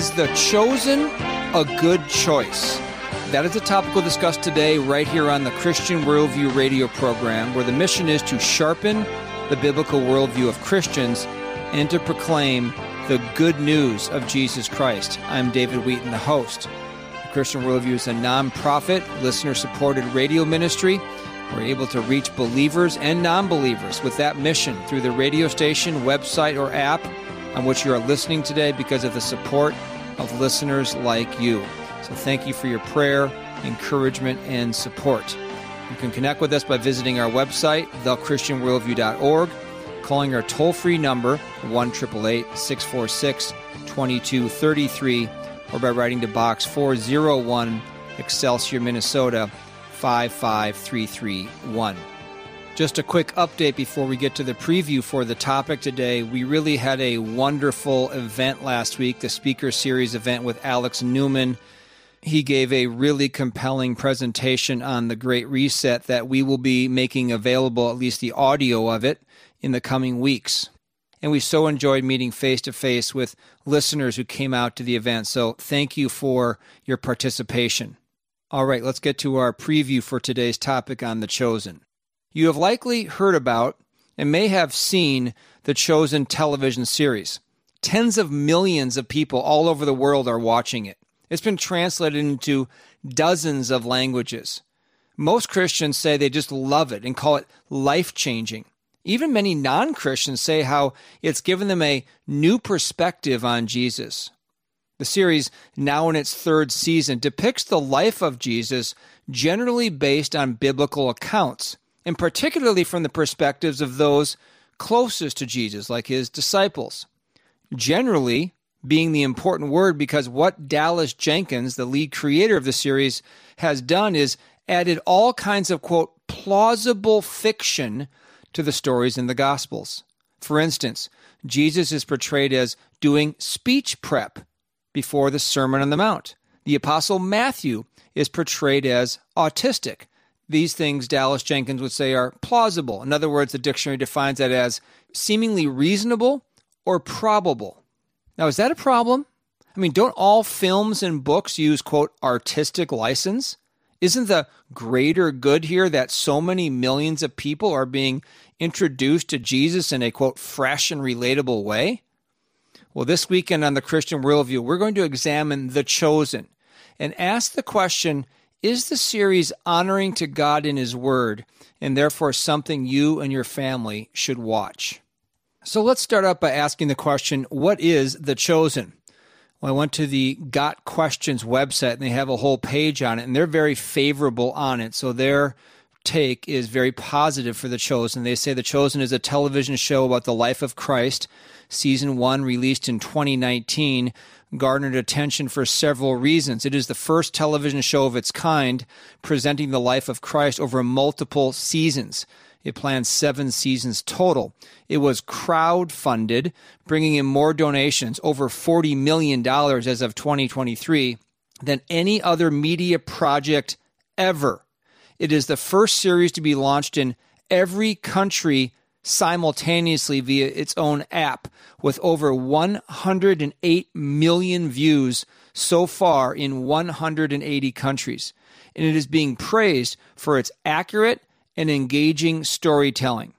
Is the chosen a good choice? That is the topic we'll discuss today, right here on the Christian Worldview radio program, where the mission is to sharpen the biblical worldview of Christians and to proclaim the good news of Jesus Christ. I'm David Wheaton, the host. The Christian Worldview is a nonprofit, listener supported radio ministry. We're able to reach believers and non believers with that mission through the radio station, website, or app on which you are listening today because of the support of listeners like you. So thank you for your prayer, encouragement, and support. You can connect with us by visiting our website, thechristianworldview.org, calling our toll free number, 1 646 2233, or by writing to Box 401, Excelsior, Minnesota 55331. Just a quick update before we get to the preview for the topic today. We really had a wonderful event last week, the Speaker Series event with Alex Newman he gave a really compelling presentation on the Great Reset that we will be making available, at least the audio of it, in the coming weeks. And we so enjoyed meeting face to face with listeners who came out to the event. So thank you for your participation. All right, let's get to our preview for today's topic on The Chosen. You have likely heard about and may have seen the Chosen television series. Tens of millions of people all over the world are watching it. It's been translated into dozens of languages. Most Christians say they just love it and call it life changing. Even many non Christians say how it's given them a new perspective on Jesus. The series, now in its third season, depicts the life of Jesus generally based on biblical accounts, and particularly from the perspectives of those closest to Jesus, like his disciples. Generally, being the important word because what Dallas Jenkins, the lead creator of the series, has done is added all kinds of, quote, plausible fiction to the stories in the Gospels. For instance, Jesus is portrayed as doing speech prep before the Sermon on the Mount. The Apostle Matthew is portrayed as autistic. These things, Dallas Jenkins would say, are plausible. In other words, the dictionary defines that as seemingly reasonable or probable. Now, is that a problem? I mean, don't all films and books use, quote, artistic license? Isn't the greater good here that so many millions of people are being introduced to Jesus in a, quote, fresh and relatable way? Well, this weekend on the Christian Worldview, we're going to examine The Chosen and ask the question Is the series honoring to God in His Word and therefore something you and your family should watch? So let's start out by asking the question what is the chosen? Well, I went to the Got Questions website and they have a whole page on it, and they're very favorable on it. So their take is very positive for The Chosen. They say The Chosen is a television show about the life of Christ. Season one, released in 2019, garnered attention for several reasons. It is the first television show of its kind presenting the life of Christ over multiple seasons. It plans seven seasons total. It was crowd funded, bringing in more donations, over $40 million as of 2023, than any other media project ever. It is the first series to be launched in every country simultaneously via its own app, with over 108 million views so far in 180 countries. And it is being praised for its accurate and engaging storytelling.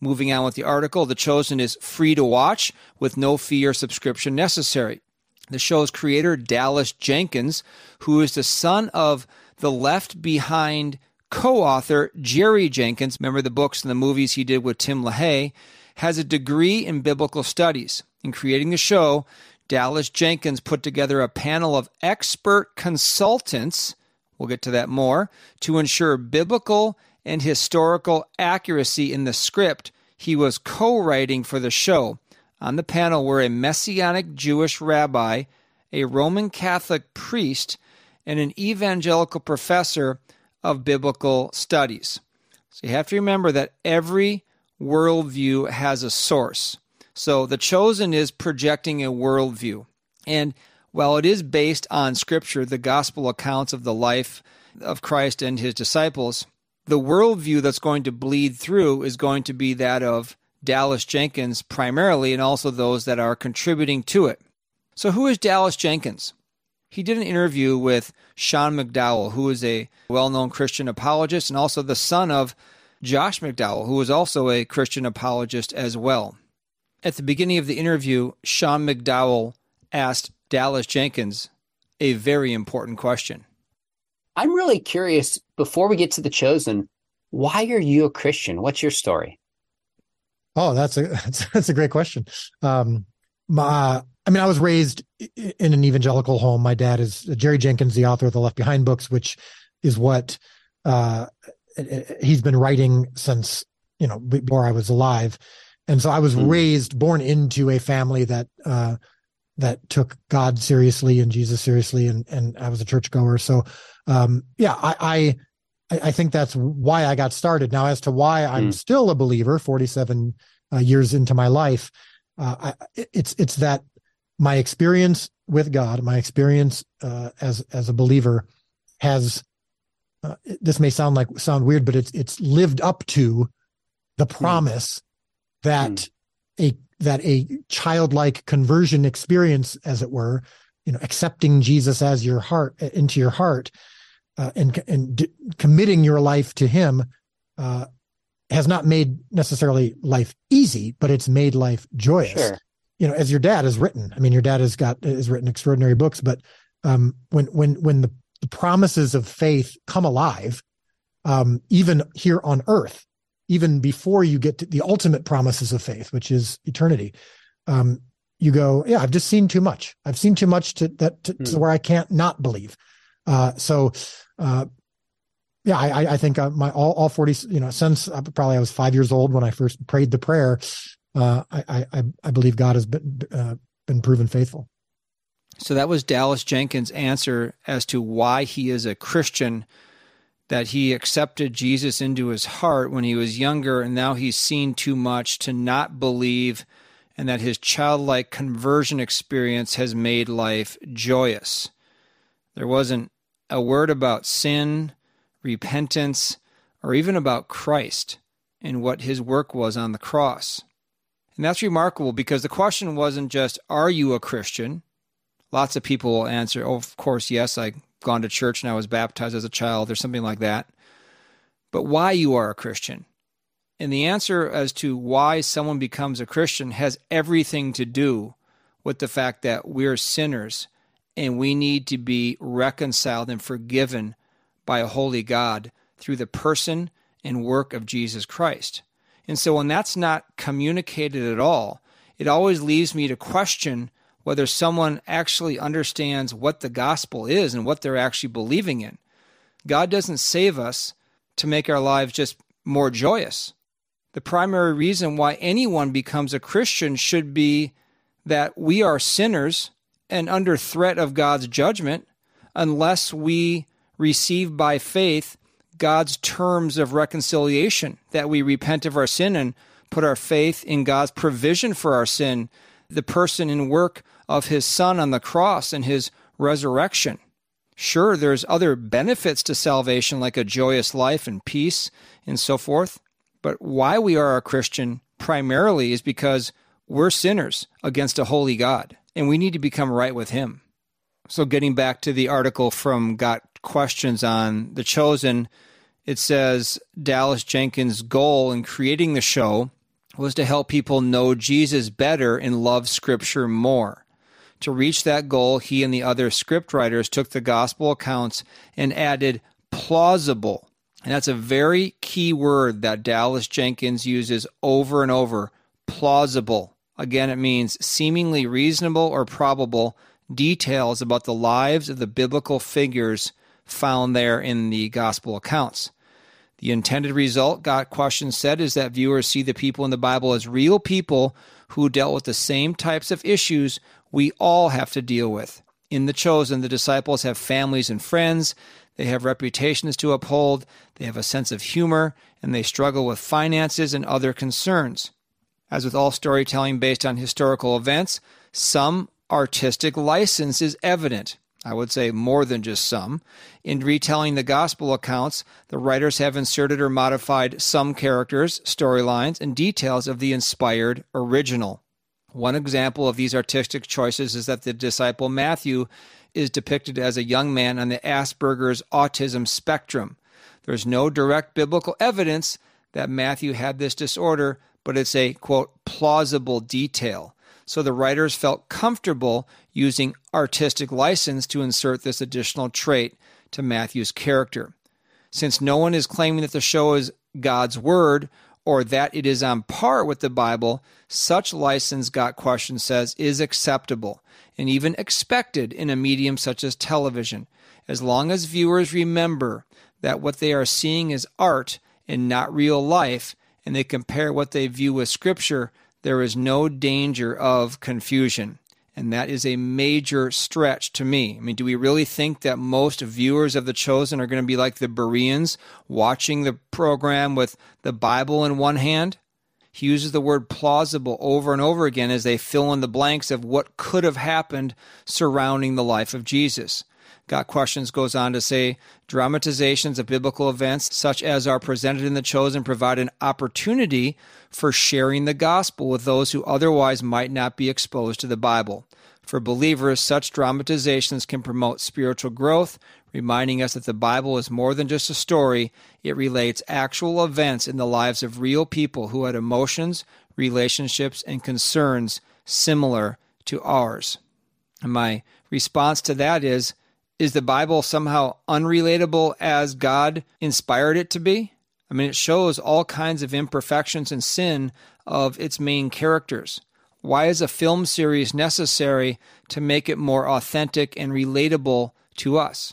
Moving on with the article, The Chosen is free to watch with no fee or subscription necessary. The show's creator, Dallas Jenkins, who is the son of the Left Behind co author Jerry Jenkins, remember the books and the movies he did with Tim LaHaye, has a degree in biblical studies. In creating the show, Dallas Jenkins put together a panel of expert consultants, we'll get to that more, to ensure biblical and historical accuracy in the script he was co writing for the show. On the panel were a Messianic Jewish rabbi, a Roman Catholic priest, and an evangelical professor of biblical studies. So you have to remember that every worldview has a source. So the chosen is projecting a worldview. And while it is based on scripture, the gospel accounts of the life of Christ and his disciples, the worldview that's going to bleed through is going to be that of Dallas Jenkins primarily, and also those that are contributing to it. So, who is Dallas Jenkins? He did an interview with Sean McDowell, who is a well known Christian apologist and also the son of Josh McDowell, who is also a Christian apologist as well. At the beginning of the interview, Sean McDowell asked Dallas Jenkins a very important question. I'm really curious before we get to the chosen, why are you a Christian? What's your story? Oh, that's a that's, that's a great question. Um, my, I mean, I was raised in an evangelical home. My dad is Jerry Jenkins, the author of the Left Behind books, which is what uh, he's been writing since you know before I was alive. And so I was mm. raised, born into a family that uh, that took God seriously and Jesus seriously, and and I was a churchgoer. So, um, yeah, I, I I think that's why I got started. Now, as to why I'm mm. still a believer, 47 uh, years into my life, uh, I, it's it's that my experience with God, my experience uh, as as a believer, has uh, this may sound like sound weird, but it's it's lived up to the hmm. promise mm. that mm. a that a childlike conversion experience, as it were, you know, accepting Jesus as your heart into your heart, uh, and and d- committing your life to Him, uh, has not made necessarily life easy, but it's made life joyous. Sure. You know, as your dad has written. I mean, your dad has got has written extraordinary books, but um, when when when the, the promises of faith come alive, um, even here on earth, even before you get to the ultimate promises of faith, which is eternity, um, you go, yeah, I've just seen too much. I've seen too much to that to, mm. to hmm. where I can't not believe. Uh, so, uh, yeah, I, I think uh, my all, all 40, you know, since uh, probably I was five years old when I first prayed the prayer, uh, I, I, I believe God has been, uh, been proven faithful. So that was Dallas Jenkins' answer as to why he is a Christian that he accepted Jesus into his heart when he was younger, and now he's seen too much to not believe, and that his childlike conversion experience has made life joyous. There wasn't a word about sin, repentance, or even about Christ and what his work was on the cross. And that's remarkable because the question wasn't just, Are you a Christian? Lots of people will answer, Oh, of course, yes, I've gone to church and I was baptized as a child or something like that, but why you are a Christian. And the answer as to why someone becomes a Christian has everything to do with the fact that we're sinners and we need to be reconciled and forgiven by a holy God through the person and work of Jesus Christ. And so when that's not communicated at all, it always leaves me to question whether someone actually understands what the gospel is and what they're actually believing in. God doesn't save us to make our lives just more joyous. The primary reason why anyone becomes a Christian should be that we are sinners and under threat of God's judgment unless we receive by faith God's terms of reconciliation, that we repent of our sin and put our faith in God's provision for our sin the person and work of his son on the cross and his resurrection. Sure, there's other benefits to salvation like a joyous life and peace and so forth, but why we are a Christian primarily is because we're sinners against a holy God and we need to become right with him. So getting back to the article from Got Questions on The Chosen, it says Dallas Jenkins' goal in creating the show was to help people know Jesus better and love Scripture more. To reach that goal, he and the other scriptwriters took the gospel accounts and added plausible. And that's a very key word that Dallas Jenkins uses over and over plausible. Again, it means seemingly reasonable or probable details about the lives of the biblical figures found there in the gospel accounts. The intended result, Got Questions said, is that viewers see the people in the Bible as real people who dealt with the same types of issues we all have to deal with. In The Chosen, the disciples have families and friends, they have reputations to uphold, they have a sense of humor, and they struggle with finances and other concerns. As with all storytelling based on historical events, some artistic license is evident. I would say more than just some. In retelling the gospel accounts, the writers have inserted or modified some characters, storylines, and details of the inspired original. One example of these artistic choices is that the disciple Matthew is depicted as a young man on the Asperger's autism spectrum. There's no direct biblical evidence that Matthew had this disorder, but it's a quote plausible detail. So the writers felt comfortable using artistic license to insert this additional trait to Matthew's character. Since no one is claiming that the show is God's word or that it is on par with the Bible, such license, Got Question says, is acceptable and even expected in a medium such as television, as long as viewers remember that what they are seeing is art and not real life, and they compare what they view with Scripture, there is no danger of confusion. And that is a major stretch to me. I mean, do we really think that most viewers of The Chosen are going to be like the Bereans watching the program with the Bible in one hand? He uses the word plausible over and over again as they fill in the blanks of what could have happened surrounding the life of Jesus. Got Questions goes on to say dramatizations of biblical events, such as are presented in The Chosen, provide an opportunity for sharing the gospel with those who otherwise might not be exposed to the Bible. For believers, such dramatizations can promote spiritual growth, reminding us that the Bible is more than just a story. It relates actual events in the lives of real people who had emotions, relationships, and concerns similar to ours. And my response to that is is the Bible somehow unrelatable as God inspired it to be? I mean, it shows all kinds of imperfections and sin of its main characters. Why is a film series necessary to make it more authentic and relatable to us?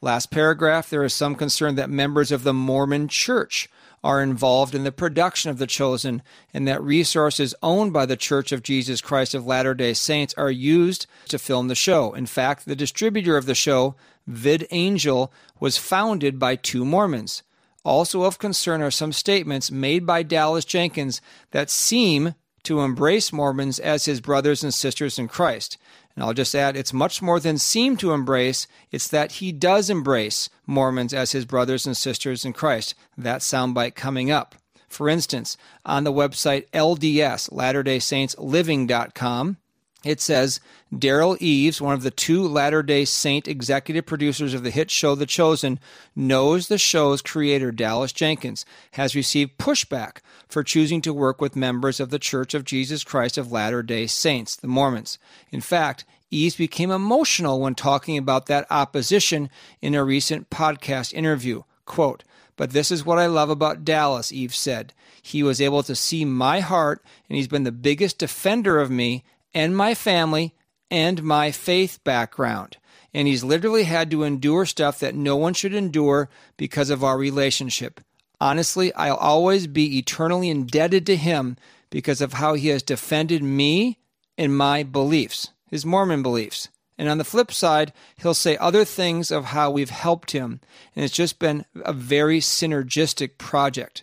Last paragraph there is some concern that members of the Mormon Church are involved in the production of The Chosen, and that resources owned by The Church of Jesus Christ of Latter day Saints are used to film the show. In fact, the distributor of the show, VidAngel, was founded by two Mormons. Also of concern are some statements made by Dallas Jenkins that seem to embrace Mormons as his brothers and sisters in Christ. And I'll just add, it's much more than seem to embrace, it's that he does embrace Mormons as his brothers and sisters in Christ. That soundbite coming up. For instance, on the website LDS, Latter day Saints Living.com, it says Derral Eves, one of the two Latter day Saint executive producers of the hit show The Chosen, knows the show's creator, Dallas Jenkins, has received pushback for choosing to work with members of the Church of Jesus Christ of Latter day Saints, the Mormons. In fact, Eves became emotional when talking about that opposition in a recent podcast interview. Quote, but this is what I love about Dallas, Eves said. He was able to see my heart, and he's been the biggest defender of me and my family and my faith background. And he's literally had to endure stuff that no one should endure because of our relationship. Honestly, I'll always be eternally indebted to him because of how he has defended me and my beliefs, his Mormon beliefs. And on the flip side, he'll say other things of how we've helped him. And it's just been a very synergistic project.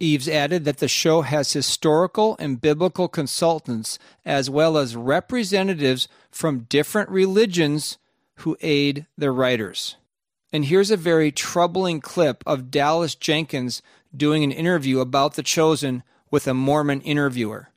Eves added that the show has historical and biblical consultants as well as representatives from different religions who aid the writers. And here's a very troubling clip of Dallas Jenkins doing an interview about The Chosen with a Mormon interviewer.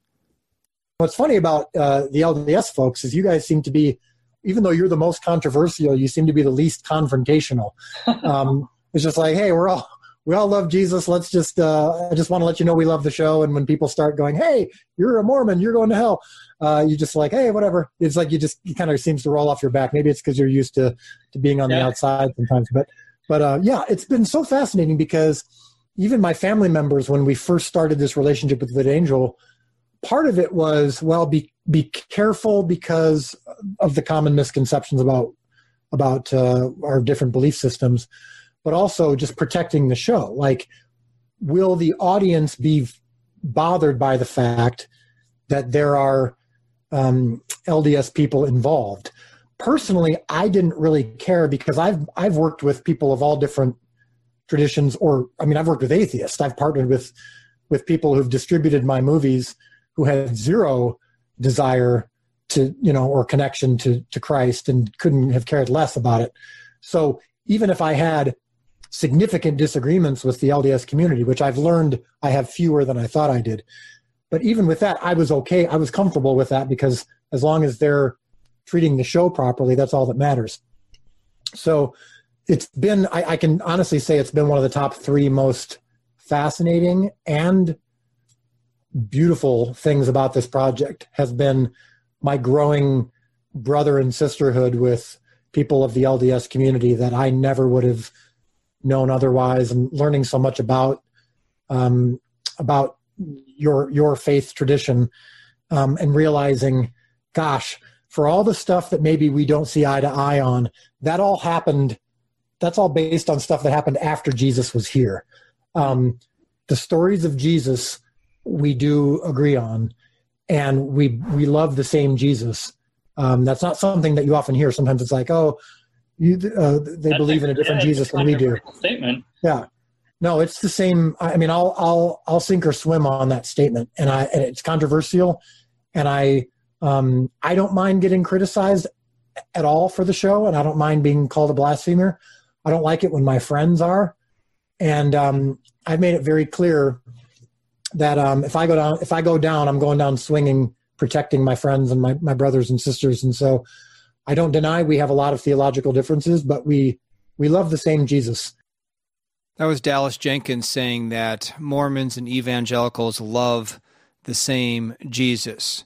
What's funny about uh, the LDS folks is you guys seem to be, even though you're the most controversial, you seem to be the least confrontational. Um, it's just like, hey, we're all we all love Jesus. Let's just, uh, I just want to let you know we love the show. And when people start going, hey, you're a Mormon, you're going to hell, uh, you just like, hey, whatever. It's like you just it kind of seems to roll off your back. Maybe it's because you're used to to being on yeah. the outside sometimes. But but uh, yeah, it's been so fascinating because even my family members, when we first started this relationship with VidAngel, part of it was well, be be careful because of the common misconceptions about about uh, our different belief systems but also just protecting the show. Like, will the audience be bothered by the fact that there are um, LDS people involved? Personally, I didn't really care because I've I've worked with people of all different traditions, or I mean, I've worked with atheists. I've partnered with with people who've distributed my movies who had zero desire to you know or connection to to Christ and couldn't have cared less about it. So even if I had significant disagreements with the LDS community, which I've learned I have fewer than I thought I did. but even with that, I was okay. I was comfortable with that because as long as they're treating the show properly, that's all that matters. So it's been, I, I can honestly say it's been one of the top three most fascinating and beautiful things about this project has been my growing brother and sisterhood with people of the LDS community that I never would have known otherwise, and learning so much about um, about your your faith tradition, um, and realizing, gosh, for all the stuff that maybe we don't see eye to eye on, that all happened. That's all based on stuff that happened after Jesus was here. Um, the stories of Jesus we do agree on, and we we love the same Jesus. Um, that's not something that you often hear. Sometimes it's like, oh, you, uh, they that's believe in a different yeah, Jesus than we do. Statement. Yeah. No, it's the same. I mean, I'll I'll I'll sink or swim on that statement, and I and it's controversial, and I um I don't mind getting criticized at all for the show, and I don't mind being called a blasphemer. I don't like it when my friends are, and um, I've made it very clear that um, if I go down, if I go down, I'm going down swinging, protecting my friends and my, my brothers and sisters. And so I don't deny we have a lot of theological differences, but we, we love the same Jesus. That was Dallas Jenkins saying that Mormons and evangelicals love the same Jesus.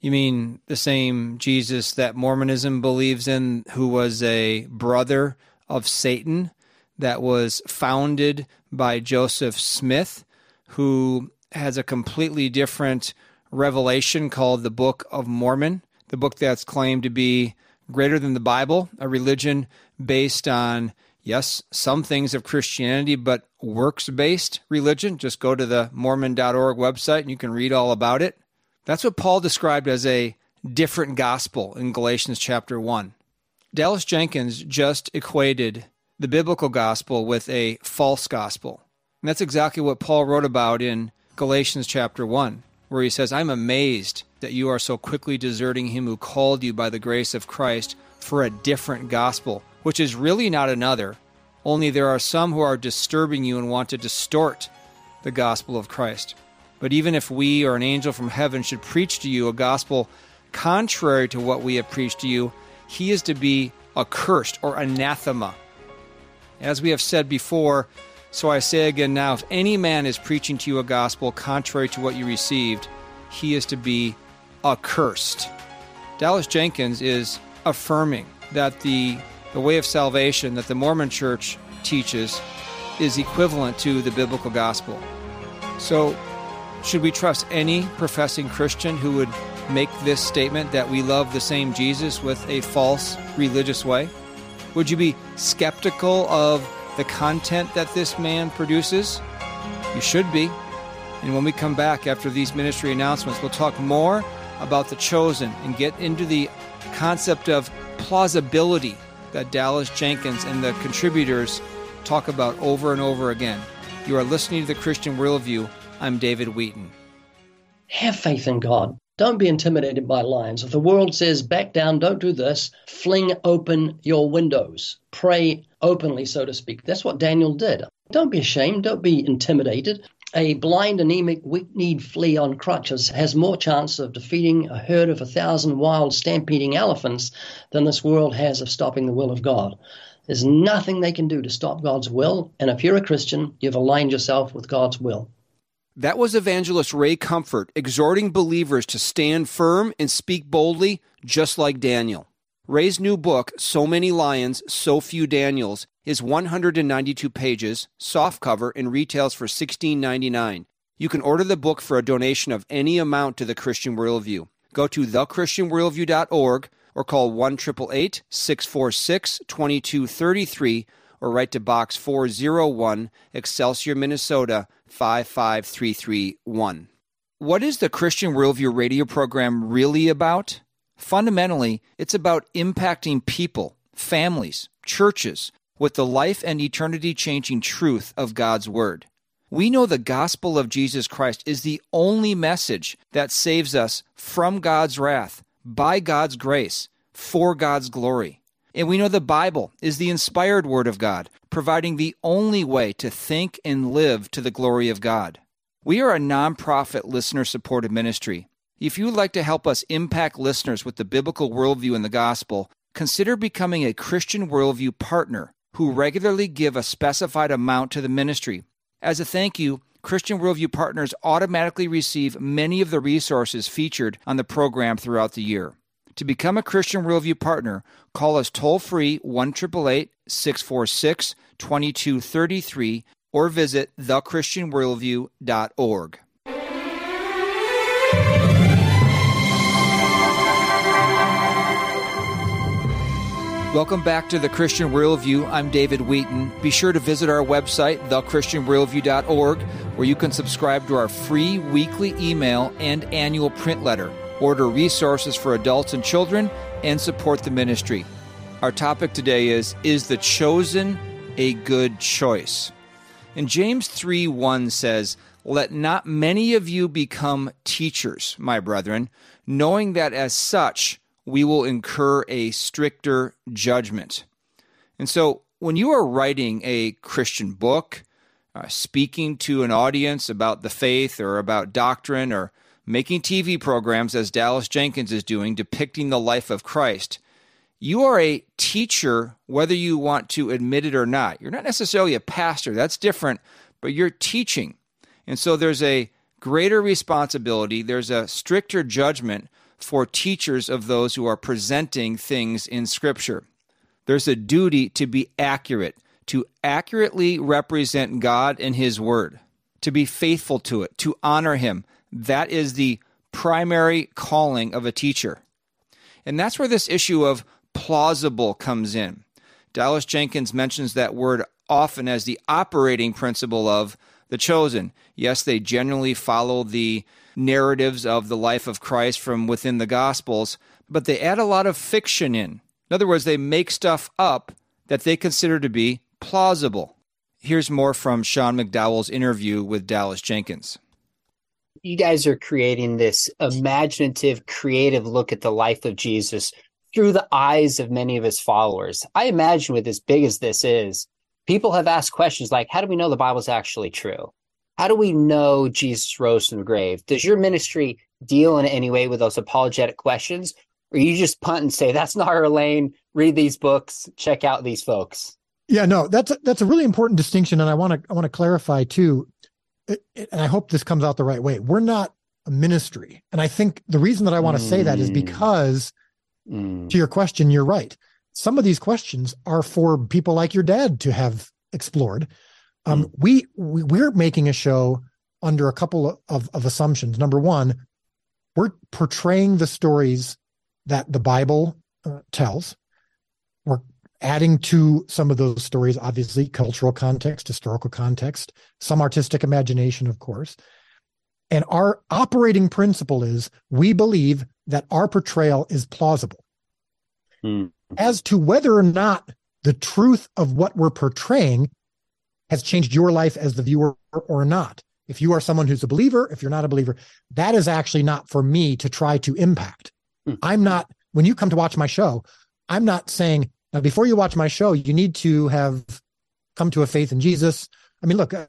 You mean the same Jesus that Mormonism believes in, who was a brother of Satan, that was founded by Joseph Smith, who has a completely different revelation called the Book of Mormon, the book that's claimed to be greater than the Bible, a religion based on, yes, some things of Christianity, but works based religion. Just go to the Mormon.org website and you can read all about it. That's what Paul described as a different gospel in Galatians chapter 1. Dallas Jenkins just equated the biblical gospel with a false gospel. And that's exactly what Paul wrote about in Galatians chapter 1, where he says, I'm amazed that you are so quickly deserting him who called you by the grace of Christ for a different gospel, which is really not another, only there are some who are disturbing you and want to distort the gospel of Christ. But even if we or an angel from heaven should preach to you a gospel contrary to what we have preached to you, he is to be accursed or anathema. As we have said before, so I say again now if any man is preaching to you a gospel contrary to what you received, he is to be accursed. Dallas Jenkins is affirming that the, the way of salvation that the Mormon church teaches is equivalent to the biblical gospel. So, should we trust any professing Christian who would make this statement that we love the same Jesus with a false religious way? Would you be skeptical of the content that this man produces? You should be. And when we come back after these ministry announcements, we'll talk more about the chosen and get into the concept of plausibility that Dallas Jenkins and the contributors talk about over and over again. You are listening to the Christian Worldview. I'm David Wheaton. Have faith in God. Don't be intimidated by lions. If the world says, back down, don't do this, fling open your windows. Pray openly, so to speak. That's what Daniel did. Don't be ashamed. Don't be intimidated. A blind, anemic, weak-kneed flea on crutches has more chance of defeating a herd of a thousand wild, stampeding elephants than this world has of stopping the will of God. There's nothing they can do to stop God's will, and if you're a Christian, you've aligned yourself with God's will. That was evangelist Ray Comfort exhorting believers to stand firm and speak boldly, just like Daniel. Ray's new book, So Many Lions, So Few Daniels, is 192 pages, softcover, and retails for $16.99. You can order the book for a donation of any amount to the Christian Worldview. Go to thechristianworldview.org or call 1 888 646 2233 or write to Box 401, Excelsior, Minnesota 55331. What is the Christian Worldview radio program really about? Fundamentally, it's about impacting people, families, churches with the life and eternity changing truth of God's Word. We know the gospel of Jesus Christ is the only message that saves us from God's wrath, by God's grace, for God's glory. And we know the Bible is the inspired Word of God, providing the only way to think and live to the glory of God. We are a nonprofit listener supported ministry. If you would like to help us impact listeners with the biblical worldview and the gospel, consider becoming a Christian Worldview partner who regularly give a specified amount to the ministry. As a thank you, Christian Worldview partners automatically receive many of the resources featured on the program throughout the year. To become a Christian Worldview partner, call us toll free 1 646 2233 or visit thechristianworldview.org. Welcome back to the Christian Worldview. I'm David Wheaton. Be sure to visit our website, thechristianworldview.org, where you can subscribe to our free weekly email and annual print letter, order resources for adults and children, and support the ministry. Our topic today is Is the Chosen a Good Choice? And James 3 1 says, Let not many of you become teachers, my brethren, knowing that as such, we will incur a stricter judgment. And so, when you are writing a Christian book, uh, speaking to an audience about the faith or about doctrine, or making TV programs, as Dallas Jenkins is doing, depicting the life of Christ, you are a teacher, whether you want to admit it or not. You're not necessarily a pastor, that's different, but you're teaching. And so, there's a greater responsibility, there's a stricter judgment for teachers of those who are presenting things in Scripture. There's a duty to be accurate, to accurately represent God and His Word, to be faithful to it, to honor Him. That is the primary calling of a teacher. And that's where this issue of plausible comes in. Dallas Jenkins mentions that word often as the operating principle of the chosen. Yes, they generally follow the narratives of the life of Christ from within the Gospels, but they add a lot of fiction in. In other words, they make stuff up that they consider to be plausible. Here's more from Sean McDowell's interview with Dallas Jenkins. You guys are creating this imaginative, creative look at the life of Jesus through the eyes of many of his followers. I imagine with as big as this is, people have asked questions like, how do we know the Bible's actually true? How do we know Jesus rose from the grave? Does your ministry deal in any way with those apologetic questions? Or you just punt and say, that's not our lane, read these books, check out these folks? Yeah, no, that's a, that's a really important distinction, and I want to I want to clarify too, it, it, and I hope this comes out the right way. We're not a ministry, and I think the reason that I want to mm. say that is mm. because, mm. to your question, you're right. Some of these questions are for people like your dad to have explored, um, mm. we, we we're making a show under a couple of, of assumptions. Number one, we're portraying the stories that the Bible uh, tells. We're adding to some of those stories, obviously, cultural context, historical context, some artistic imagination, of course. And our operating principle is we believe that our portrayal is plausible. Mm. As to whether or not the truth of what we're portraying has changed your life as the viewer or not. If you are someone who's a believer, if you're not a believer, that is actually not for me to try to impact. Hmm. I'm not, when you come to watch my show, I'm not saying, now before you watch my show, you need to have come to a faith in Jesus. I mean, look, uh,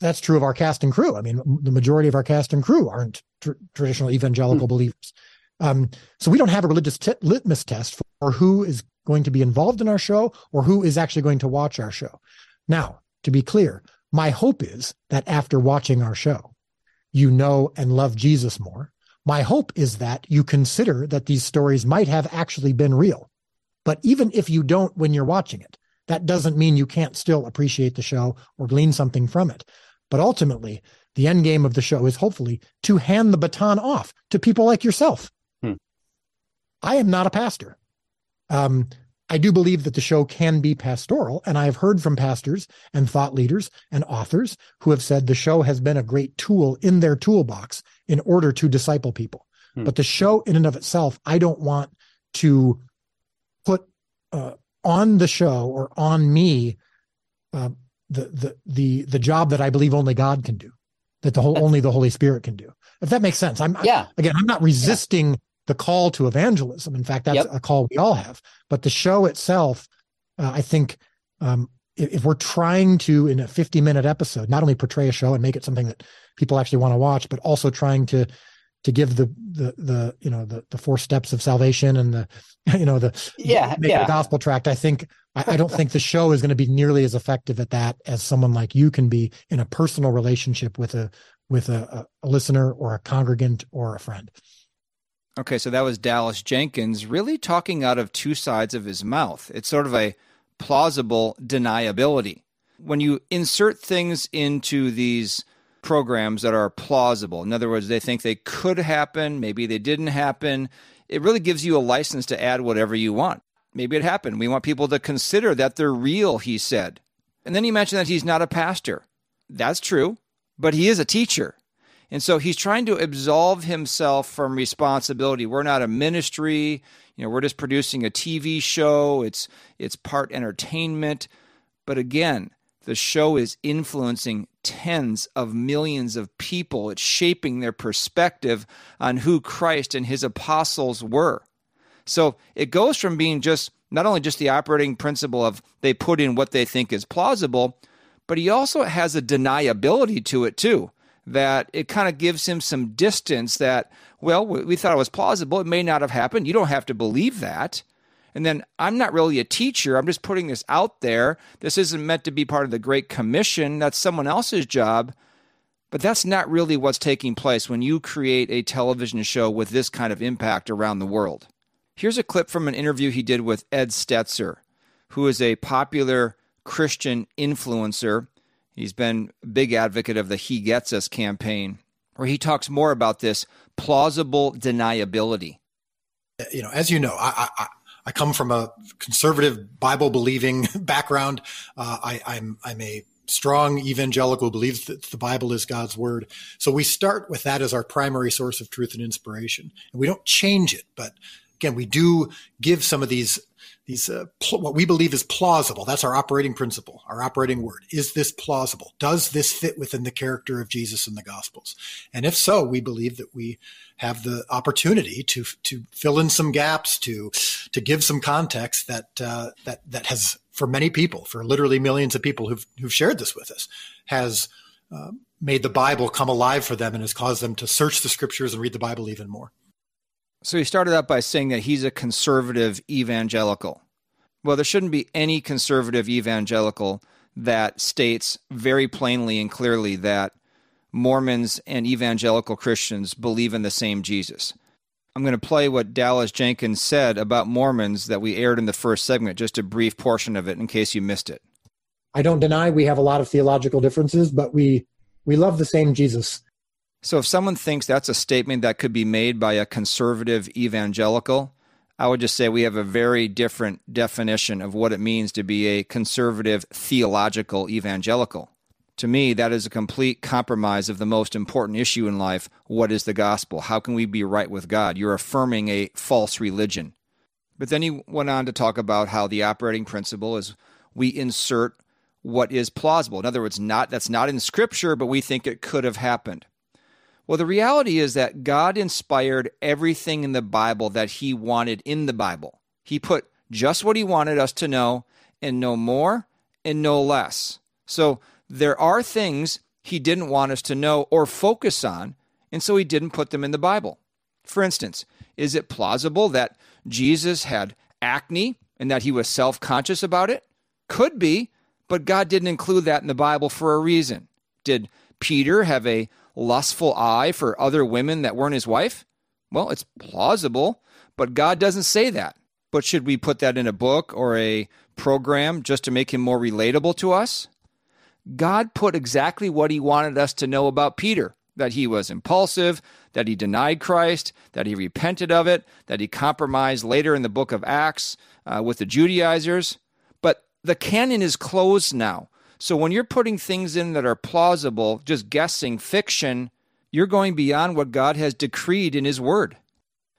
that's true of our cast and crew. I mean, the majority of our cast and crew aren't tr- traditional evangelical hmm. believers. Um, so we don't have a religious t- litmus test for who is going to be involved in our show or who is actually going to watch our show. Now, to be clear, my hope is that after watching our show, you know and love Jesus more. My hope is that you consider that these stories might have actually been real. But even if you don't when you're watching it, that doesn't mean you can't still appreciate the show or glean something from it. But ultimately, the end game of the show is hopefully to hand the baton off to people like yourself. I am not a pastor. Um, I do believe that the show can be pastoral. And I have heard from pastors and thought leaders and authors who have said the show has been a great tool in their toolbox in order to disciple people. Hmm. But the show in and of itself, I don't want to put uh, on the show or on me uh, the, the, the, the job that I believe only God can do, that the whole, only the Holy Spirit can do. If that makes sense. I'm, yeah. I, again, I'm not resisting yeah the call to evangelism. In fact, that's yep. a call we all have. But the show itself, uh, I think, um, if we're trying to in a 50 minute episode not only portray a show and make it something that people actually want to watch but also trying to to give the the the you know the the four steps of salvation and the you know the yeah make yeah. gospel tract i think I, I don't think the show is going to be nearly as effective at that as someone like you can be in a personal relationship with a with a, a listener or a congregant or a friend Okay, so that was Dallas Jenkins really talking out of two sides of his mouth. It's sort of a plausible deniability. When you insert things into these programs that are plausible, in other words, they think they could happen, maybe they didn't happen, it really gives you a license to add whatever you want. Maybe it happened. We want people to consider that they're real, he said. And then he mentioned that he's not a pastor. That's true, but he is a teacher. And so he's trying to absolve himself from responsibility. We're not a ministry, you know, we're just producing a TV show. It's it's part entertainment. But again, the show is influencing tens of millions of people. It's shaping their perspective on who Christ and his apostles were. So it goes from being just not only just the operating principle of they put in what they think is plausible, but he also has a deniability to it too that it kind of gives him some distance that, well, we thought it was plausible. It may not have happened. You don't have to believe that. And then I'm not really a teacher. I'm just putting this out there. This isn't meant to be part of the Great Commission. That's someone else's job. But that's not really what's taking place when you create a television show with this kind of impact around the world. Here's a clip from an interview he did with Ed Stetzer, who is a popular Christian influencer He's been a big advocate of the He Gets Us campaign, where he talks more about this plausible deniability. You know, as you know, I, I, I come from a conservative Bible believing background. Uh, I, I'm, I'm a strong evangelical believes that the Bible is God's word. So we start with that as our primary source of truth and inspiration. And we don't change it, but again, we do give some of these these uh, pl- what we believe is plausible. That's our operating principle, our operating word. Is this plausible? Does this fit within the character of Jesus in the Gospels? And if so, we believe that we have the opportunity to to fill in some gaps, to to give some context that uh, that that has for many people, for literally millions of people who've who've shared this with us, has uh, made the Bible come alive for them and has caused them to search the Scriptures and read the Bible even more. So he started out by saying that he's a conservative evangelical. Well, there shouldn't be any conservative evangelical that states very plainly and clearly that Mormons and evangelical Christians believe in the same Jesus. I'm going to play what Dallas Jenkins said about Mormons that we aired in the first segment, just a brief portion of it in case you missed it. I don't deny we have a lot of theological differences, but we we love the same Jesus. So if someone thinks that's a statement that could be made by a conservative evangelical, I would just say we have a very different definition of what it means to be a conservative theological evangelical. To me, that is a complete compromise of the most important issue in life. What is the gospel? How can we be right with God? You're affirming a false religion. But then he went on to talk about how the operating principle is we insert what is plausible. In other words, not that's not in scripture, but we think it could have happened. Well, the reality is that God inspired everything in the Bible that He wanted in the Bible. He put just what He wanted us to know and no more and no less. So there are things He didn't want us to know or focus on, and so He didn't put them in the Bible. For instance, is it plausible that Jesus had acne and that He was self conscious about it? Could be, but God didn't include that in the Bible for a reason. Did Peter have a lustful eye for other women that weren't his wife? Well, it's plausible, but God doesn't say that. But should we put that in a book or a program just to make him more relatable to us? God put exactly what he wanted us to know about Peter that he was impulsive, that he denied Christ, that he repented of it, that he compromised later in the book of Acts uh, with the Judaizers. But the canon is closed now. So when you're putting things in that are plausible, just guessing fiction, you're going beyond what God has decreed in His Word.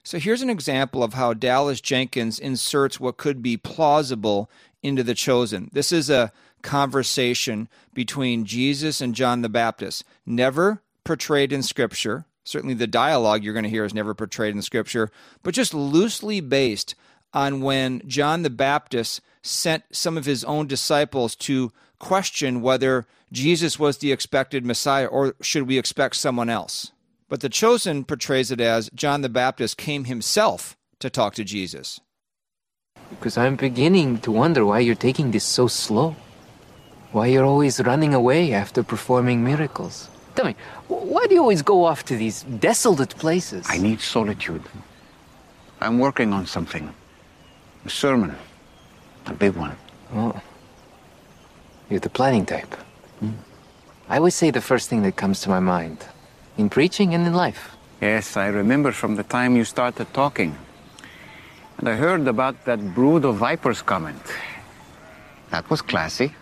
So here's an example of how Dallas Jenkins inserts what could be plausible into the chosen. This is a conversation between Jesus and John the Baptist, never portrayed in Scripture. Certainly, the dialogue you're going to hear is never portrayed in Scripture, but just loosely based on when John the Baptist sent some of his own disciples to question whether Jesus was the expected Messiah or should we expect someone else. But the chosen portrays it as John the Baptist came himself to talk to Jesus. Because I'm beginning to wonder why you're taking this so slow. Why you're always running away after performing miracles. Tell me, why do you always go off to these desolate places? I need solitude. I'm working on something. A sermon. A big one. Oh. You're the planning type. Hmm. I always say the first thing that comes to my mind. In preaching and in life. Yes, I remember from the time you started talking. And I heard about that brood of vipers comment. That was classy.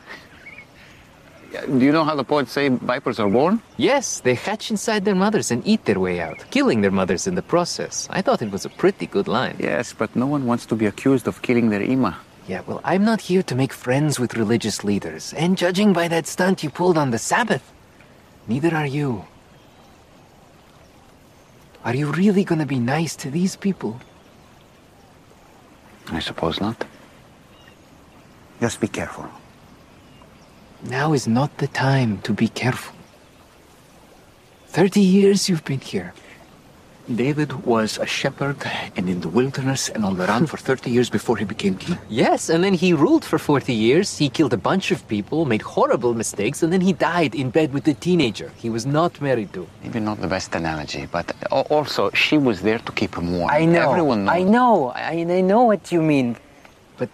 Do you know how the poets say vipers are born? Yes, they hatch inside their mothers and eat their way out, killing their mothers in the process. I thought it was a pretty good line. Yes, but no one wants to be accused of killing their Ima. Yeah, well, I'm not here to make friends with religious leaders. And judging by that stunt you pulled on the Sabbath, neither are you. Are you really going to be nice to these people? I suppose not. Just be careful. Now is not the time to be careful. Thirty years you've been here. David was a shepherd and in the wilderness and on the run for 30 years before he became king. Yes, and then he ruled for 40 years. He killed a bunch of people, made horrible mistakes, and then he died in bed with a teenager he was not married to. Maybe not the best analogy, but also she was there to keep him warm. I know. Everyone knows. I know. I, I know what you mean. But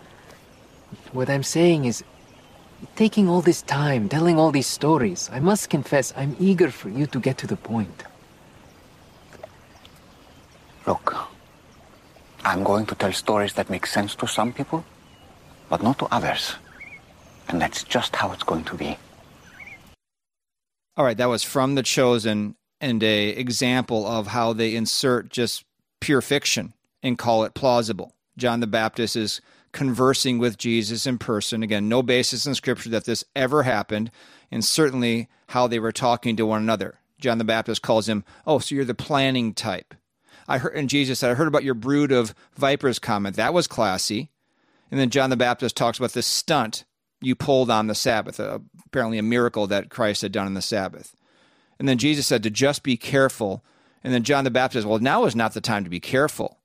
what I'm saying is, taking all this time, telling all these stories, I must confess, I'm eager for you to get to the point. Look, I'm going to tell stories that make sense to some people, but not to others. And that's just how it's going to be. All right, that was from The Chosen and a example of how they insert just pure fiction and call it plausible. John the Baptist is conversing with Jesus in person. Again, no basis in scripture that this ever happened, and certainly how they were talking to one another. John the Baptist calls him, Oh, so you're the planning type. I heard, and Jesus said, I heard about your brood of vipers comment. That was classy. And then John the Baptist talks about this stunt you pulled on the Sabbath, uh, apparently a miracle that Christ had done on the Sabbath. And then Jesus said to just be careful. And then John the Baptist, well, now is not the time to be careful.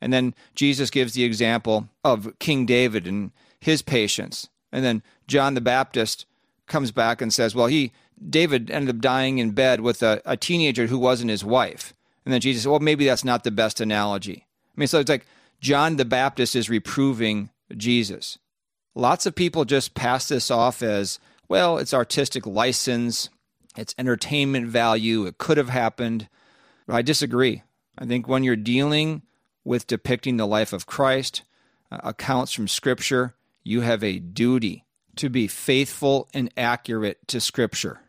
And then Jesus gives the example of King David and his patience. And then John the Baptist comes back and says, well, he David ended up dying in bed with a, a teenager who wasn't his wife. And then Jesus said, well, maybe that's not the best analogy. I mean, so it's like John the Baptist is reproving Jesus. Lots of people just pass this off as, well, it's artistic license, it's entertainment value, it could have happened. But I disagree. I think when you're dealing with depicting the life of Christ, uh, accounts from Scripture, you have a duty to be faithful and accurate to Scripture.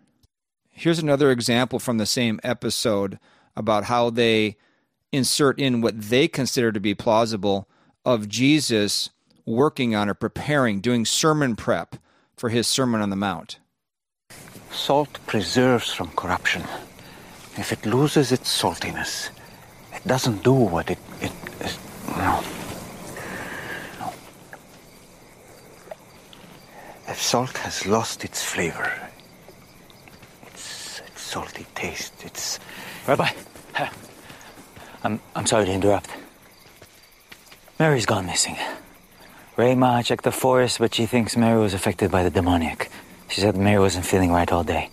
Here's another example from the same episode about how they insert in what they consider to be plausible of Jesus working on or preparing, doing sermon prep for his Sermon on the Mount. Salt preserves from corruption. If it loses its saltiness, it doesn't do what it, it is. No. no. If salt has lost its flavor, its, its salty taste, its Rabbi, I'm, I'm sorry to interrupt. Mary's gone missing. Rema checked the forest, but she thinks Mary was affected by the demoniac. She said Mary wasn't feeling right all day.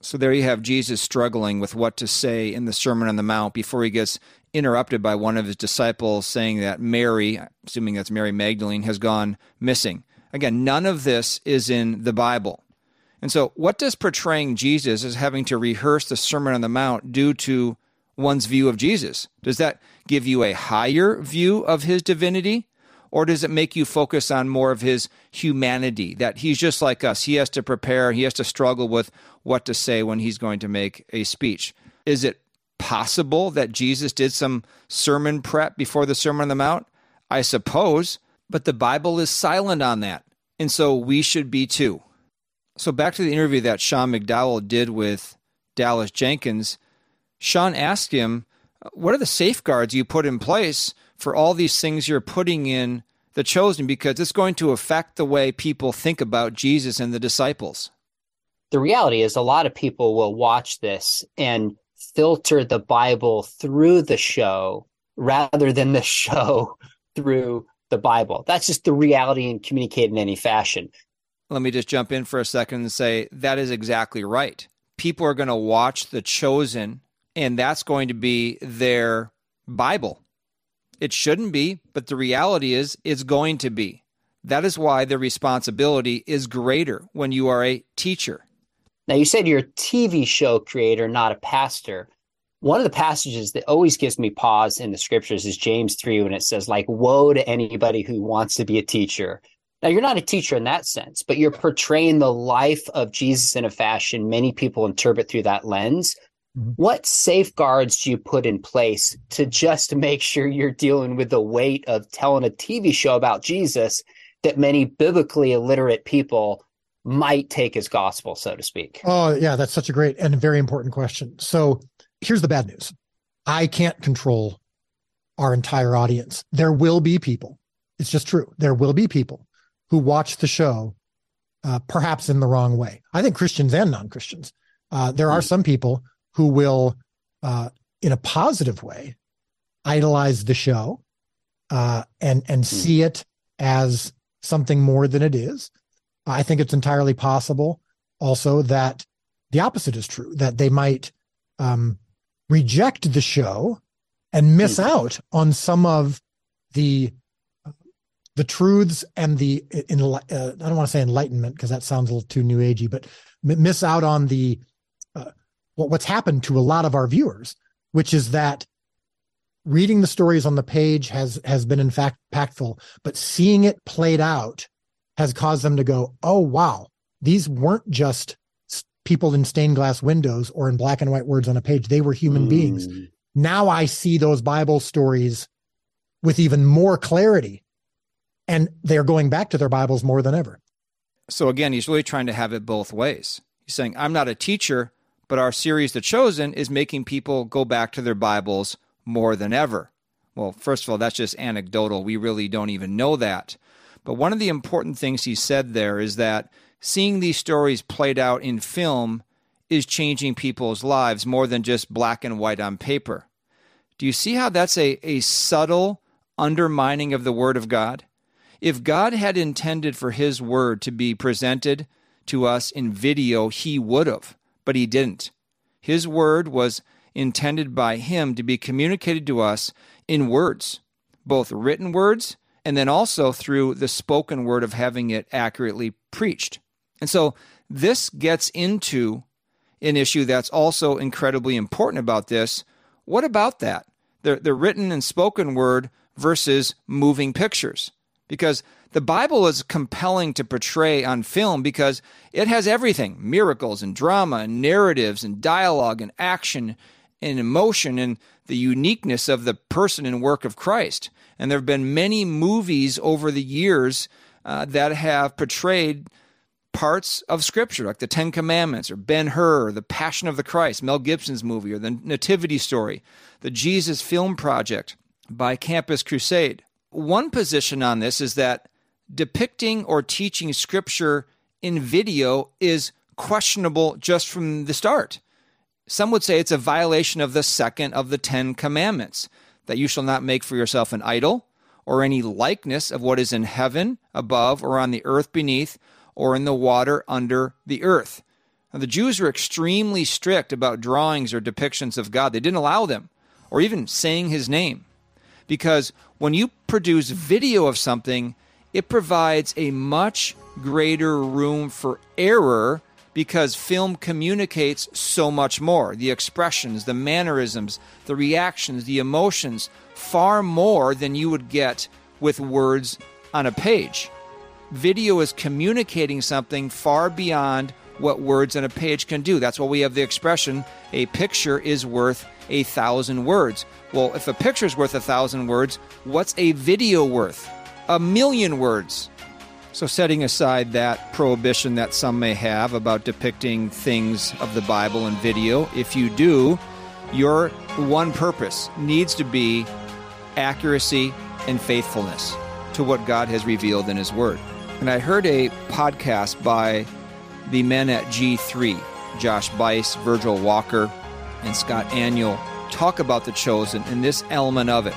So there you have Jesus struggling with what to say in the Sermon on the Mount before he gets interrupted by one of his disciples saying that Mary, assuming that's Mary Magdalene, has gone missing. Again, none of this is in the Bible. And so, what does portraying Jesus as having to rehearse the Sermon on the Mount do to one's view of Jesus? Does that give you a higher view of his divinity? Or does it make you focus on more of his humanity, that he's just like us? He has to prepare, he has to struggle with what to say when he's going to make a speech. Is it possible that Jesus did some sermon prep before the Sermon on the Mount? I suppose, but the Bible is silent on that. And so we should be too. So back to the interview that Sean McDowell did with Dallas Jenkins, Sean asked him, "What are the safeguards you put in place for all these things you're putting in the chosen because it's going to affect the way people think about Jesus and the disciples. The reality is, a lot of people will watch this and filter the Bible through the show rather than the show through the Bible. That's just the reality and communicate in any fashion. Let me just jump in for a second and say that is exactly right. People are going to watch The Chosen, and that's going to be their Bible. It shouldn't be, but the reality is it's going to be. That is why the responsibility is greater when you are a teacher. Now, you said you're a TV show creator, not a pastor. One of the passages that always gives me pause in the scriptures is James 3 when it says, like, woe to anybody who wants to be a teacher. Now, you're not a teacher in that sense, but you're portraying the life of Jesus in a fashion many people interpret through that lens. Mm-hmm. What safeguards do you put in place to just make sure you're dealing with the weight of telling a TV show about Jesus that many biblically illiterate people might take as gospel, so to speak? Oh, yeah, that's such a great and very important question. So, here's the bad news I can't control our entire audience. There will be people, it's just true. There will be people who watch the show, uh, perhaps in the wrong way. I think Christians and non Christians. Uh, there are hmm. some people who will, uh, in a positive way, idolize the show uh, and and hmm. see it as something more than it is. I think it's entirely possible also that the opposite is true, that they might um, reject the show and miss mm-hmm. out on some of the the truths and the in, uh, I don't want to say enlightenment because that sounds a little too new agey, but miss out on the uh, what, what's happened to a lot of our viewers, which is that reading the stories on the page has has been in fact impactful, but seeing it played out has caused them to go, "Oh wow, these weren't just people in stained glass windows or in black and white words on a page. They were human mm. beings. Now I see those Bible stories with even more clarity. And they're going back to their Bibles more than ever. So again, he's really trying to have it both ways. He's saying, I'm not a teacher, but our series, The Chosen, is making people go back to their Bibles more than ever. Well, first of all, that's just anecdotal. We really don't even know that. But one of the important things he said there is that seeing these stories played out in film is changing people's lives more than just black and white on paper. Do you see how that's a, a subtle undermining of the Word of God? If God had intended for His Word to be presented to us in video, He would have, but He didn't. His Word was intended by Him to be communicated to us in words, both written words and then also through the spoken word of having it accurately preached. And so this gets into an issue that's also incredibly important about this. What about that? The, the written and spoken word versus moving pictures. Because the Bible is compelling to portray on film because it has everything miracles and drama and narratives and dialogue and action and emotion and the uniqueness of the person and work of Christ. And there have been many movies over the years uh, that have portrayed parts of Scripture, like the Ten Commandments, or Ben Hur, or the Passion of the Christ, Mel Gibson's movie, or the Nativity Story, the Jesus Film Project by Campus Crusade. One position on this is that depicting or teaching Scripture in video is questionable just from the start. Some would say it's a violation of the second of the Ten Commandments that you shall not make for yourself an idol or any likeness of what is in heaven above or on the earth beneath or in the water under the earth. Now, the Jews were extremely strict about drawings or depictions of God. They didn't allow them, or even saying his name. Because when you produce video of something, it provides a much greater room for error because film communicates so much more the expressions, the mannerisms, the reactions, the emotions, far more than you would get with words on a page video is communicating something far beyond what words on a page can do. That's why we have the expression a picture is worth a thousand words. Well, if a picture's worth a thousand words, what's a video worth? A million words. So, setting aside that prohibition that some may have about depicting things of the Bible in video, if you do, your one purpose needs to be accuracy, and faithfulness to what God has revealed in His Word. And I heard a podcast by the men at G3, Josh Buice, Virgil Walker, and Scott Aniol, talk about the chosen and this element of it.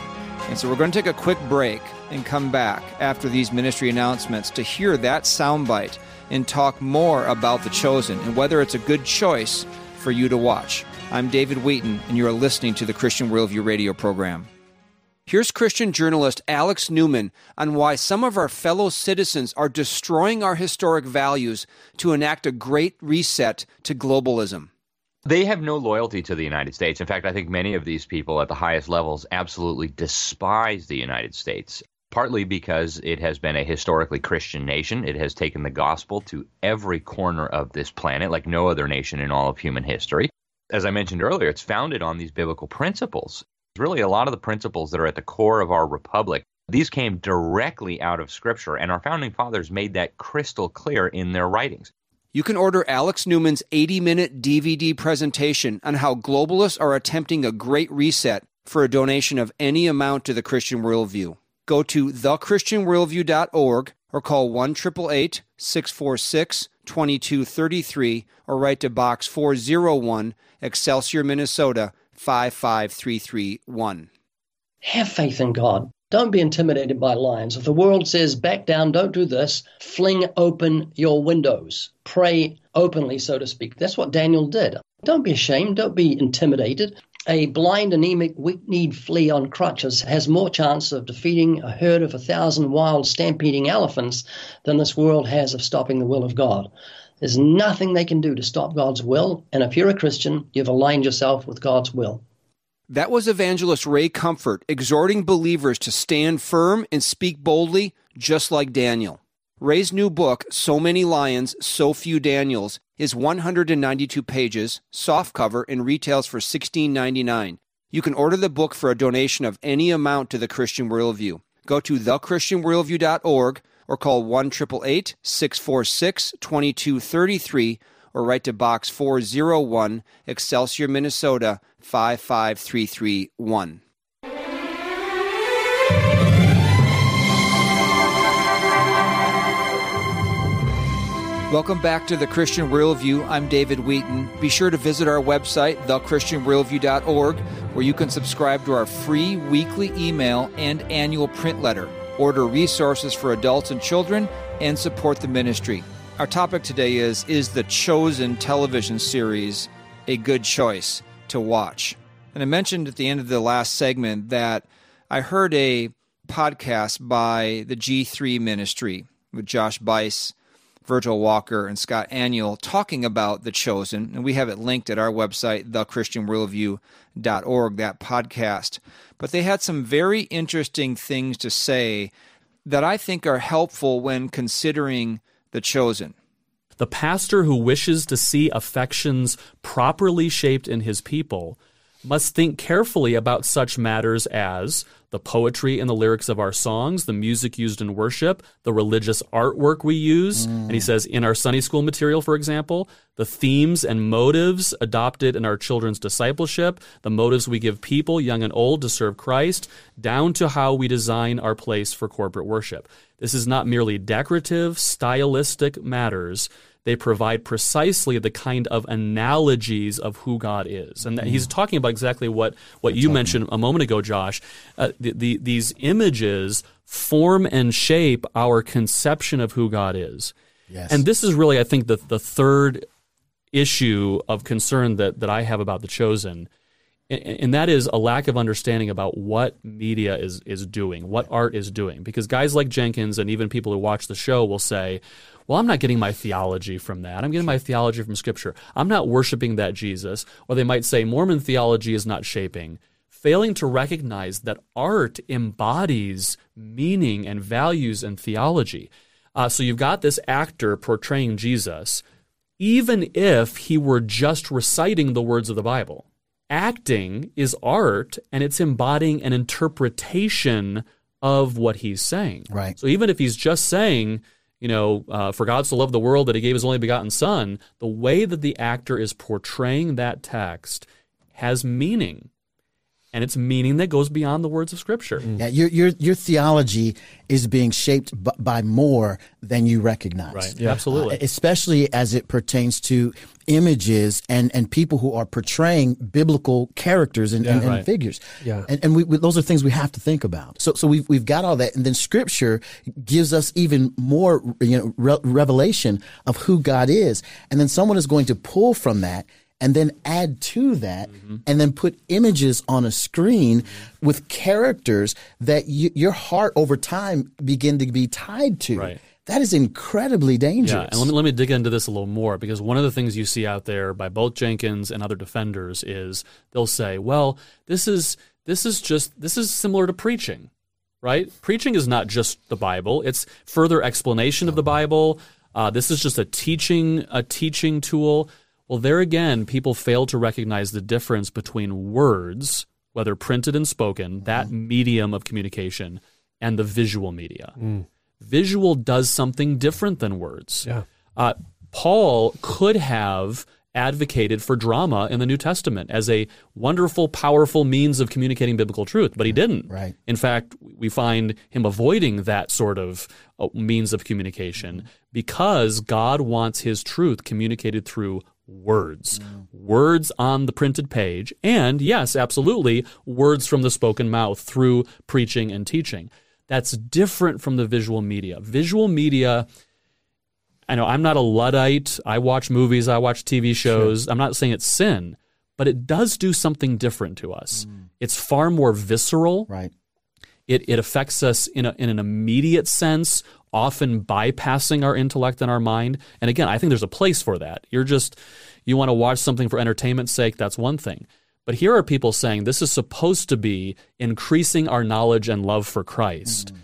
And so we're going to take a quick break and come back after these ministry announcements to hear that soundbite and talk more about the chosen and whether it's a good choice for you to watch. I'm David Wheaton, and you are listening to the Christian Worldview radio program. Here's Christian journalist Alex Newman on why some of our fellow citizens are destroying our historic values to enact a great reset to globalism. They have no loyalty to the United States. In fact, I think many of these people at the highest levels absolutely despise the United States, partly because it has been a historically Christian nation. It has taken the gospel to every corner of this planet like no other nation in all of human history. As I mentioned earlier, it's founded on these biblical principles really a lot of the principles that are at the core of our republic. These came directly out of Scripture, and our founding fathers made that crystal clear in their writings. You can order Alex Newman's 80 minute DVD presentation on how globalists are attempting a great reset for a donation of any amount to the Christian Worldview. Go to thechristianworldview.org or call 1 646 2233 or write to Box 401, Excelsior, Minnesota 55331. Have faith in God. Don't be intimidated by lions. If the world says, back down, don't do this, fling open your windows. Pray openly, so to speak. That's what Daniel did. Don't be ashamed. Don't be intimidated. A blind, anemic, weak kneed flea on crutches has more chance of defeating a herd of a thousand wild, stampeding elephants than this world has of stopping the will of God. There's nothing they can do to stop God's will. And if you're a Christian, you've aligned yourself with God's will. That was evangelist Ray Comfort exhorting believers to stand firm and speak boldly, just like Daniel. Ray's new book, So Many Lions, So Few Daniels, is 192 pages, softcover, and retails for $16.99. You can order the book for a donation of any amount to the Christian Worldview. Go to thechristianworldview.org or call 1 646 2233 or write to Box 401, Excelsior, Minnesota 55331. Welcome back to the Christian Worldview. I'm David Wheaton. Be sure to visit our website, thechristianworldview.org, where you can subscribe to our free weekly email and annual print letter order resources for adults and children, and support the ministry. Our topic today is Is the Chosen television series a good choice to watch? And I mentioned at the end of the last segment that I heard a podcast by the G3 ministry with Josh Buice, Virgil Walker, and Scott Aniol talking about The Chosen. And we have it linked at our website, thechristianworldview.org, that podcast but they had some very interesting things to say that I think are helpful when considering the chosen. The pastor who wishes to see affections properly shaped in his people must think carefully about such matters as the poetry and the lyrics of our songs, the music used in worship, the religious artwork we use. Mm. And he says, in our Sunday school material, for example, the themes and motives adopted in our children's discipleship, the motives we give people, young and old, to serve Christ, down to how we design our place for corporate worship. This is not merely decorative, stylistic matters they provide precisely the kind of analogies of who God is. And he's mm. talking about exactly what, what you mentioned a moment ago, Josh. Uh, the, the, these images form and shape our conception of who God is. Yes. And this is really, I think, the, the third issue of concern that, that I have about The Chosen. And, and that is a lack of understanding about what media is, is doing, what art is doing. Because guys like Jenkins and even people who watch the show will say, well, I'm not getting my theology from that. I'm getting my theology from Scripture. I'm not worshiping that Jesus. Or they might say Mormon theology is not shaping. Failing to recognize that art embodies meaning and values and theology. Uh, so you've got this actor portraying Jesus, even if he were just reciting the words of the Bible. Acting is art, and it's embodying an interpretation of what he's saying. Right. So even if he's just saying, you know, uh, for God so loved the world that he gave his only begotten son, the way that the actor is portraying that text has meaning. And it's meaning that goes beyond the words of Scripture. Yeah, your your your theology is being shaped b- by more than you recognize. Right. Absolutely. Uh, especially as it pertains to images and and people who are portraying biblical characters and, and, and right. figures. Yeah. And, and we, we, those are things we have to think about. So so we've we've got all that, and then Scripture gives us even more you know re- revelation of who God is, and then someone is going to pull from that and then add to that and then put images on a screen with characters that you, your heart over time begin to be tied to. Right. That is incredibly dangerous. Yeah, and let me let me dig into this a little more because one of the things you see out there by both Jenkins and other defenders is they'll say, "Well, this is this is just this is similar to preaching." Right? Preaching is not just the Bible; it's further explanation of the Bible. Uh, this is just a teaching a teaching tool. Well, there again, people fail to recognize the difference between words, whether printed and spoken, that medium of communication, and the visual media. Visual does something different than words. Yeah. Uh, Paul could have advocated for drama in the New Testament as a wonderful, powerful means of communicating biblical truth, but he didn't. Right. In fact, we find him avoiding that sort of uh, means of communication because God wants his truth communicated through words. Mm. Words on the printed page, and yes, absolutely, words from the spoken mouth through preaching and teaching. That's different from the visual media. Visual media. I know I'm not a Luddite. I watch movies, I watch TV shows. I'm not saying it's sin, but it does do something different to us. Mm. It's far more visceral. Right. It, it affects us in, a, in an immediate sense, often bypassing our intellect and our mind. And again, I think there's a place for that. You're just, you want to watch something for entertainment's sake, that's one thing. But here are people saying this is supposed to be increasing our knowledge and love for Christ. Mm-hmm.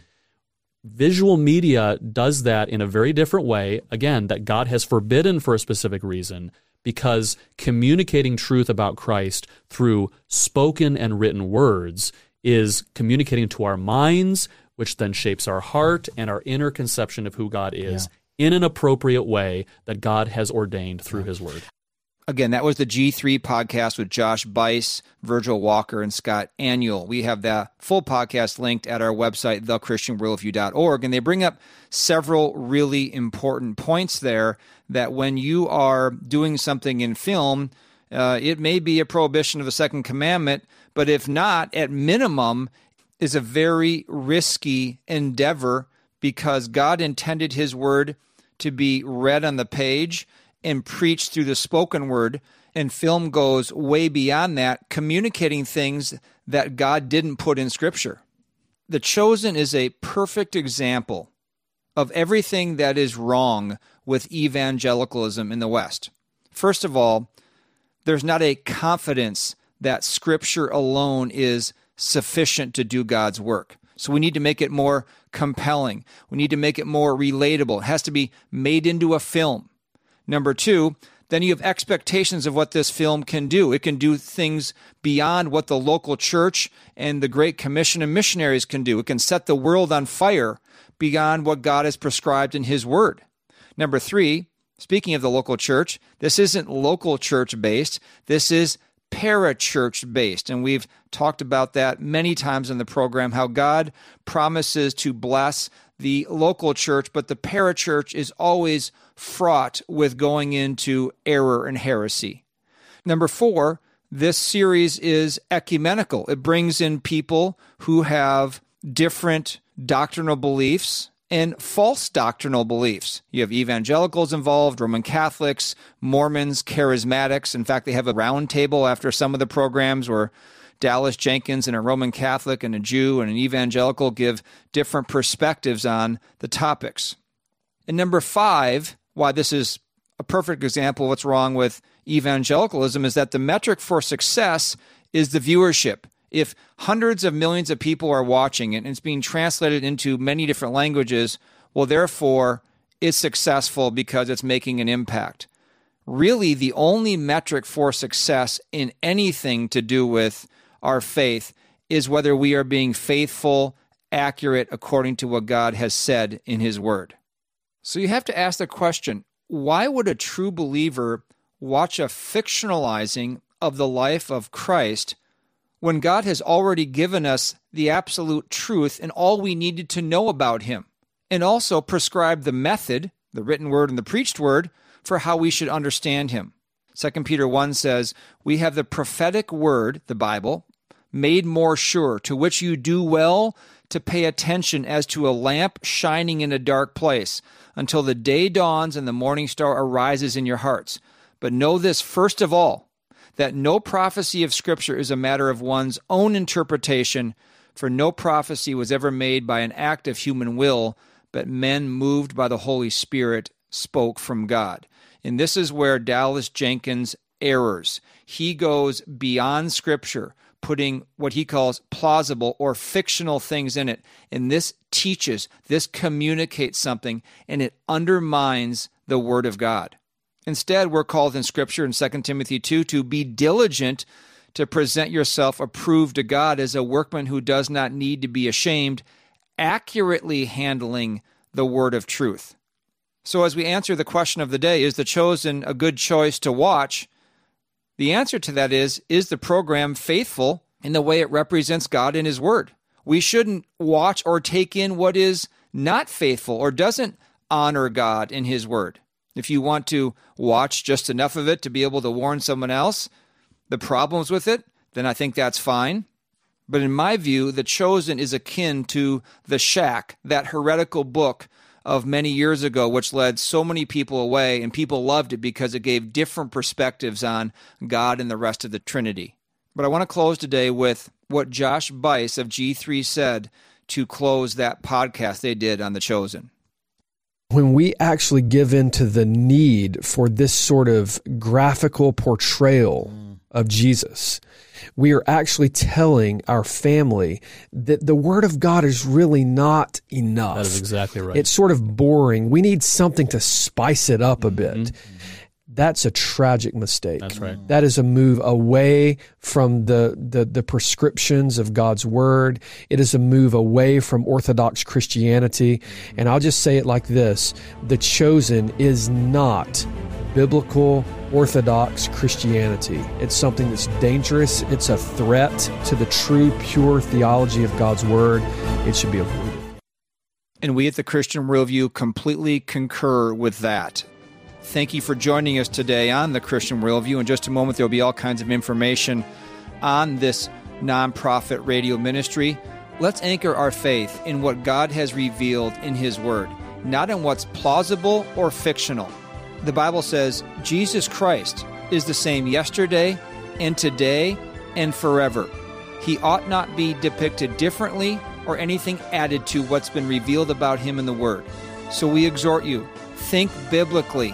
Visual media does that in a very different way, again, that God has forbidden for a specific reason, because communicating truth about Christ through spoken and written words is communicating to our minds, which then shapes our heart and our inner conception of who God is in an appropriate way that God has ordained through His Word. Again, that was the G3 podcast with Josh Buice, Virgil Walker, and Scott Aniol. We have that full podcast linked at our website, thechristianworldview.org. And they bring up several really important points there that when you are doing something in film, uh, it may be a prohibition of the second commandment, but if not, at minimum, is a very risky endeavor because God intended his word to be read on the page and preached through the spoken word. And film goes way beyond that, communicating things that God didn't put in scripture. The Chosen is a perfect example of everything that is wrong with evangelicalism in the West. First of all, there's not a confidence that scripture alone is sufficient to do God's work. So we need to make it more compelling. We need to make it more relatable. It has to be made into a film. Number two, then you have expectations of what this film can do. It can do things beyond what the local church and the Great Commission and missionaries can do. It can set the world on fire beyond what God has prescribed in His Word. Number three, speaking of the local church, this isn't local church based. This is parachurch based. And we've talked about that many times in the program how God promises to bless the local church, but the parachurch is always fraught with going into error and heresy. Number four, this series is ecumenical. It brings in people who have different doctrinal beliefs and false doctrinal beliefs. You have evangelicals involved, Roman Catholics, Mormons, charismatics. In fact, they have a round table after some of the programs where Dallas Jenkins and a Roman Catholic and a Jew and an evangelical give different perspectives on the topics. And number five, why this is a perfect example of what's wrong with evangelicalism is that the metric for success is the viewership. If hundreds of millions of people are watching it and it's being translated into many different languages, well, therefore, it's successful because it's making an impact. Really, the only metric for success in anything to do with our faith is whether we are being faithful, accurate, according to what God has said in His Word. So you have to ask the question why would a true believer watch a fictionalizing of the life of Christ when God has already given us the absolute truth and all we needed to know about Him, and also prescribed the method, the written word and the preached word, for how we should understand Him. 2 Peter 1 says, We have the prophetic word, the Bible, made more sure, to which you do well to pay attention as to a lamp shining in a dark place, until the day dawns and the morning star arises in your hearts. But know this first of all, that no prophecy of Scripture is a matter of one's own interpretation, for no prophecy was ever made by an act of human will, but men moved by the Holy Spirit spoke from God. And this is where Dallas Jenkins errors. He goes beyond Scripture putting what he calls plausible or fictional things in it. And this teaches, this communicates something, and it undermines the Word of God. Instead, we're called in Scripture in 2 Timothy 2 to be diligent to present yourself approved to God as a workman who does not need to be ashamed, accurately handling the word of truth. So, as we answer the question of the day, is The Chosen a good choice to watch? The answer to that is Is the program faithful in the way it represents God in His Word? We shouldn't watch or take in what is not faithful or doesn't honor God in His Word. If you want to watch just enough of it to be able to warn someone else the problems with it, then I think that's fine. But in my view, The Chosen is akin to The Shack, that heretical book of many years ago, which led so many people away, and people loved it because it gave different perspectives on God and the rest of the Trinity. But I want to close today with what Josh Buice of G3 said to close that podcast they did on The Chosen. When we actually give in to the need for this sort of graphical portrayal of Jesus, we are actually telling our family that the Word of God is really not enough. That is exactly right. It's sort of boring. We need something to spice it up a bit. Mm-hmm. That's a tragic mistake. That's right. That is a move away from the, the, the prescriptions of God's word. It is a move away from Orthodox Christianity. And I'll just say it like this The chosen is not biblical Orthodox Christianity. It's something that's dangerous. It's a threat to the true, pure theology of God's Word. It should be avoided. And we at the Christian Worldview completely concur with that. Thank you for joining us today on the Christian Worldview. In just a moment, there'll be all kinds of information on this nonprofit radio ministry. Let's anchor our faith in what God has revealed in His Word, not in what's plausible or fictional the Bible says Jesus Christ is the same yesterday and today and forever. He ought not be depicted differently or anything added to what's been revealed about him in the Word. So we exhort you think biblically,